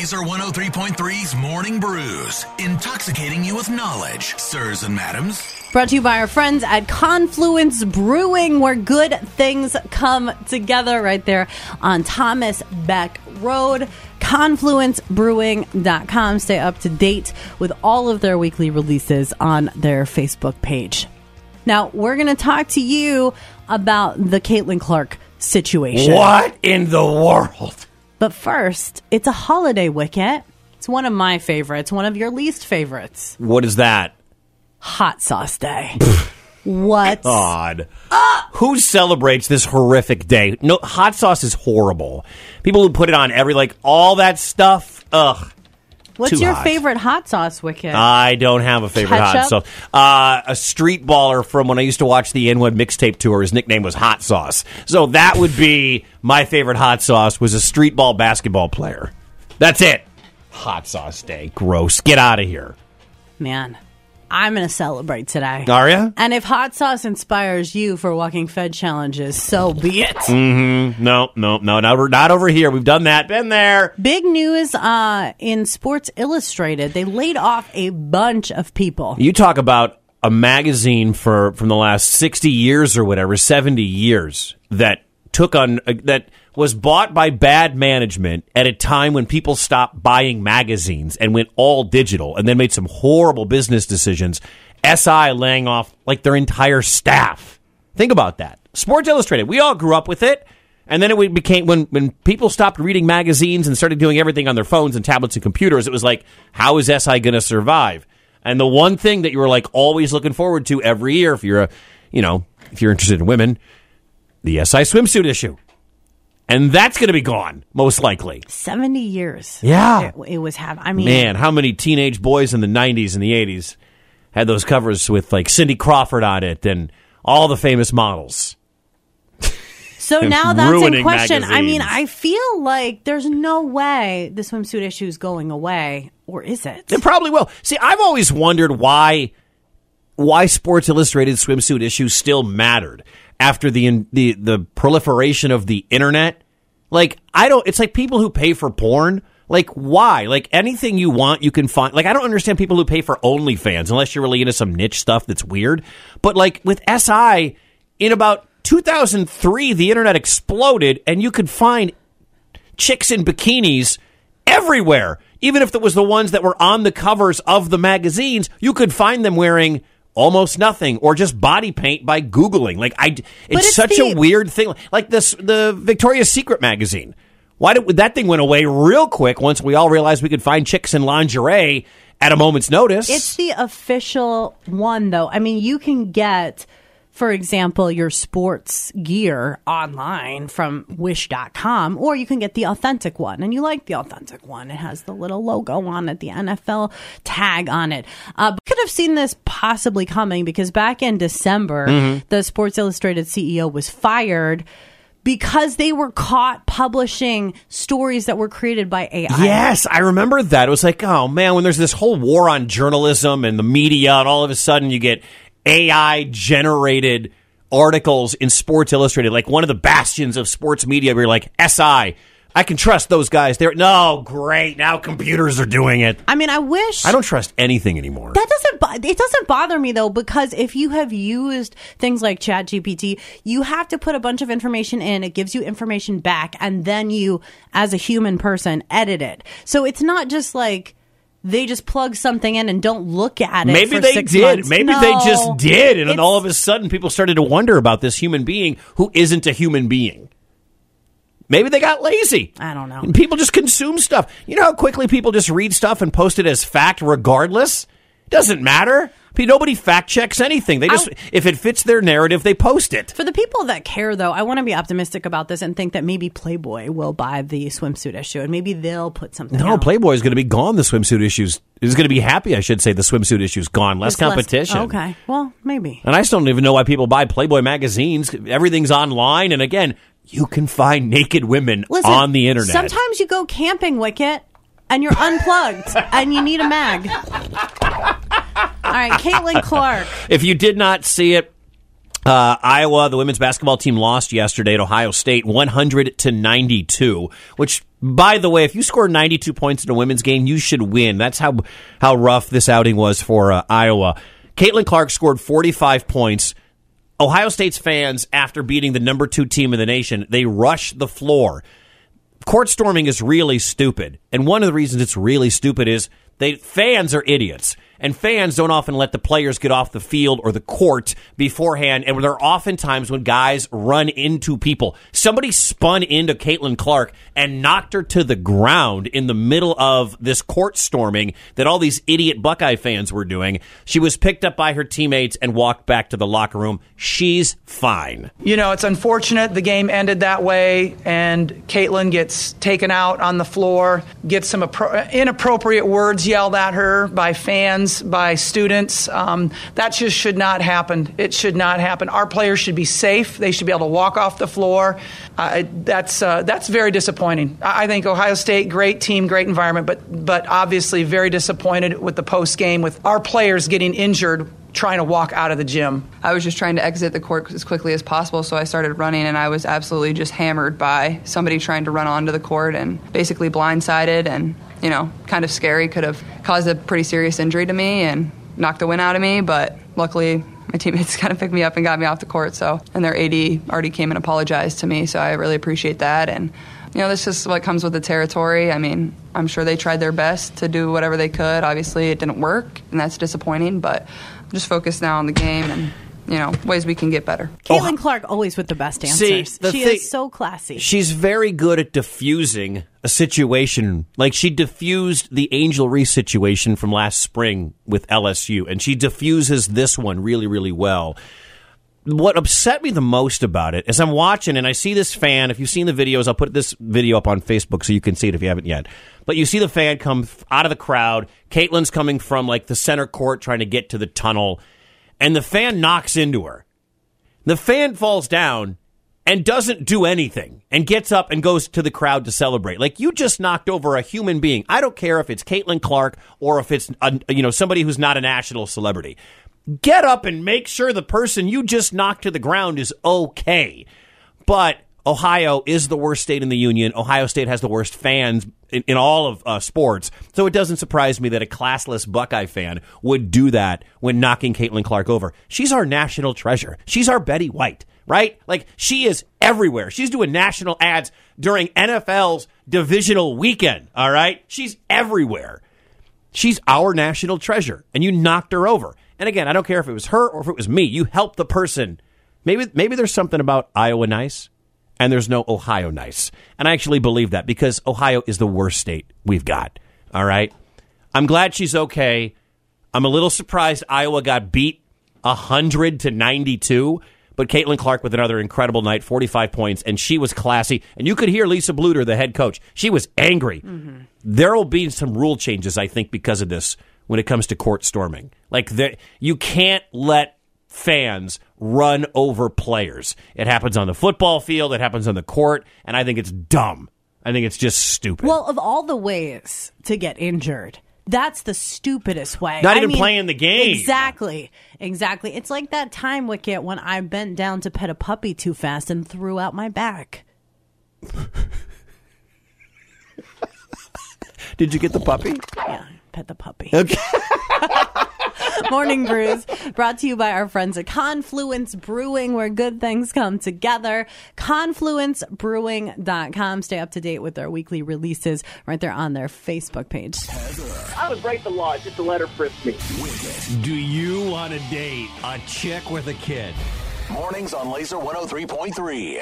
Laser 103.3's Morning Brews, intoxicating you with knowledge, sirs and madams. Brought to you by our friends at Confluence Brewing, where good things come together right there on Thomas Beck Road. ConfluenceBrewing.com. Stay up to date with all of their weekly releases on their Facebook page. Now, we're going to talk to you about the Caitlin Clark situation. What in the world? But first, it's a holiday wicket. It's one of my favorites, one of your least favorites. What is that? Hot sauce day. what? God. Who celebrates this horrific day? No, hot sauce is horrible. People who put it on every, like, all that stuff. Ugh. What's too your hot. favorite hot sauce wicket? I don't have a favorite hot Ketchup? sauce. Uh, a street baller from when I used to watch the AND1 mixtape tour, his nickname was Hot Sauce. So that would be my favorite hot sauce was a street ball basketball player. That's it. Hot sauce day. Gross. Get out of here. Man, I'm going to celebrate today. Are ya? And if hot sauce inspires you for walking Fed challenges, so be it. No, no, no, not over, not over here. We've done that. Been there. Big news uh, in Sports Illustrated. They laid off a bunch of people. You talk about a magazine for from the last 60 years or whatever, 70 years that took on uh, that was bought by bad management at a time when people stopped buying magazines and went all digital and then made some horrible business decisions. SI laying off like their entire staff. Think about that. Sports Illustrated. We all grew up with it. And then it became when when people stopped reading magazines and started doing everything on their phones and tablets and computers. It was like, how is SI going to survive? And the one thing that you were like always looking forward to every year, if you're a, you know, if you're interested in women, the SI swimsuit issue, and that's going to be gone most likely. 70 years. Yeah. It, it was have I mean Man, how many teenage boys in the '90s and the '80s had those covers with like Cindy Crawford on it and all the famous models? So now that's in question. I mean. I feel like there's no way the swimsuit issue is going away, or is it? It probably will. See, I've always wondered why why Sports Illustrated swimsuit issues still mattered after the the the proliferation of the internet. Like I don't. It's like people who pay for porn. Like why? Like anything you want, you can find. Like I don't understand people who pay for OnlyFans unless you're really into some niche stuff that's weird. But like with SI, in about 2003, the internet exploded, and you could find chicks in bikinis everywhere. Even if it was the ones that were on the covers of the magazines, you could find them wearing almost nothing or just body paint by googling. Like I, it's, it's such the- a weird thing. Like this, the Victoria's Secret magazine. Why did that thing went away real quick once we all realized we could find chicks in lingerie at a moment's notice? It's the official one, though. I mean, you can get, for example, your sports gear online from wish.com, or you can get the authentic one. And you like the authentic one. It has the little logo on it, the NFL tag on it. Uh, could have seen this possibly coming because back in December, the Sports Illustrated CEO was fired. Because they were caught publishing stories that were created by AI. Yes, I remember that. It was like, oh man, when there's this whole war on journalism and the media, and all of a sudden you get AI generated articles in Sports Illustrated, like one of the bastions of sports media, where you're like, SI, I can trust those guys. They're no great. Now computers are doing it. I mean, I wish I don't trust anything anymore. That doesn't. It doesn't bother me though because if you have used things like ChatGPT, you have to put a bunch of information in. It gives you information back, and then you, as a human person, edit it. So it's not just like they just plug something in and don't look at it. Maybe they did. months. Maybe No. they just did. And then all of a sudden people started to wonder about this human being who isn't a human being. Maybe they got lazy. I don't know. And people just consume stuff. You know how quickly people just read stuff and post it as fact regardless? Doesn't matter. Nobody fact checks anything. They just, if it fits their narrative, they post it. For the people that care, though, I want to be optimistic about this and think that maybe Playboy will buy the swimsuit issue and maybe they'll put something. No, out. Playboy is going to be gone. The swimsuit issues is going to be happy. I should say the swimsuit issue's gone. Less It's less- competition. okay, well, maybe. And I still don't even know why people buy Playboy magazines. Everything's online, and again, you can find naked women Listen, on the internet. Sometimes you go camping, Wicket, and you're unplugged, and you need a mag. All right, Caitlin Clark. if you did not see it, Uh, Iowa, the women's basketball team lost yesterday at Ohio State, 100 to 92. Which, by the way, if you score 92 points in a women's game, you should win. That's how how rough this outing was for uh, Iowa. Caitlin Clark scored 45 points. Ohio State's fans, after beating the number two team in the nation, they rush the floor. Court storming is really stupid, and one of the reasons it's really stupid is they fans are idiots. And fans don't often let the players get off the field or the court beforehand. And there are often times when guys run into people. Somebody spun into Caitlin Clark and knocked her to the ground in the middle of this court storming that all these idiot Buckeye fans were doing. She was picked up by her teammates and walked back to the locker room. She's fine. You know, it's unfortunate the game ended that way, and Caitlin gets taken out on the floor, gets some appro- inappropriate words yelled at her by fans by students. Um, that just should not happen. It should not happen. Our players should be safe. They should be able to walk off the floor. Uh, that's uh, that's very disappointing. I think Ohio State, great team, great environment, but but obviously very disappointed with the post game with our players getting injured trying to walk out of the gym. I was just trying to exit the court as quickly as possible, so I started running, and I was absolutely just hammered by somebody trying to run onto the court and basically blindsided and you know, kind of scary. Could have caused a pretty serious injury to me and knocked the wind out of me, but luckily my teammates kind of picked me up and got me off the court. So, and their AD already came and apologized to me, so I really appreciate that. And you know, this just what comes with the territory. I mean, I'm sure they tried their best to do whatever they could. Obviously, it didn't work, and that's disappointing. But just focus now on the game and you know ways we can get better. Caitlin oh, Clark always with the best answers. See, she thing, is so classy. She's very good at diffusing a situation. Like she diffused the Angel Reese situation from last spring with LSU, and she diffuses this one really, really well. What upset me the most about it is I'm watching and I see this fan. If you've seen the videos, I'll put this video up on Facebook so you can see it if you haven't yet. But you see the fan come out of the crowd. Caitlin's coming from like the center court trying to get to the tunnel and the fan knocks into her. The fan falls down and doesn't do anything and gets up and goes to the crowd to celebrate. Like you just knocked over a human being. I don't care if it's Caitlin Clark or if it's a, you know somebody who's not a national celebrity. Get up and make sure the person you just knocked to the ground is okay. But Ohio is the worst state in the union. Ohio State has the worst fans in, in all of uh, sports. So it doesn't surprise me that a classless Buckeye fan would do that when knocking Caitlin Clark over. She's our national treasure. She's our Betty White, right? Like she is everywhere. She's doing national ads during NFL's divisional weekend, all right? She's everywhere. She's our national treasure, and you knocked her over. And again, I don't care if it was her or if it was me. You helped the person. Maybe maybe there's something about Iowa nice and there's no Ohio nice. And I actually believe that because Ohio is the worst state we've got. All right. I'm glad she's okay. I'm a little surprised Iowa got beat 100 to 92, but Caitlin Clark with another incredible night, 45 points, and she was classy. And you could hear Lisa Bluder, the head coach. She was angry. Mm-hmm. There will be some rule changes, I think, because of this when it comes to court storming. Like, you can't let fans run over players. It happens on the football field, it happens on the court, and I think it's dumb. I think it's just stupid. Well, of all the ways to get injured, that's the stupidest way. Not I even mean, playing the game. Exactly. Exactly. It's like that time, Wicket, when I bent down to pet a puppy too fast and threw out my back. Did you get the puppy? Yeah, pet the puppy. Okay. Morning Brews brought to you by our friends at Confluence Brewing, where good things come together. ConfluenceBrewing.com. Stay up to date with their weekly releases right there on their Facebook page. I would break the law just to let her frisk me. Do you want to date a chick with a kid? Mornings on Laser 103.3.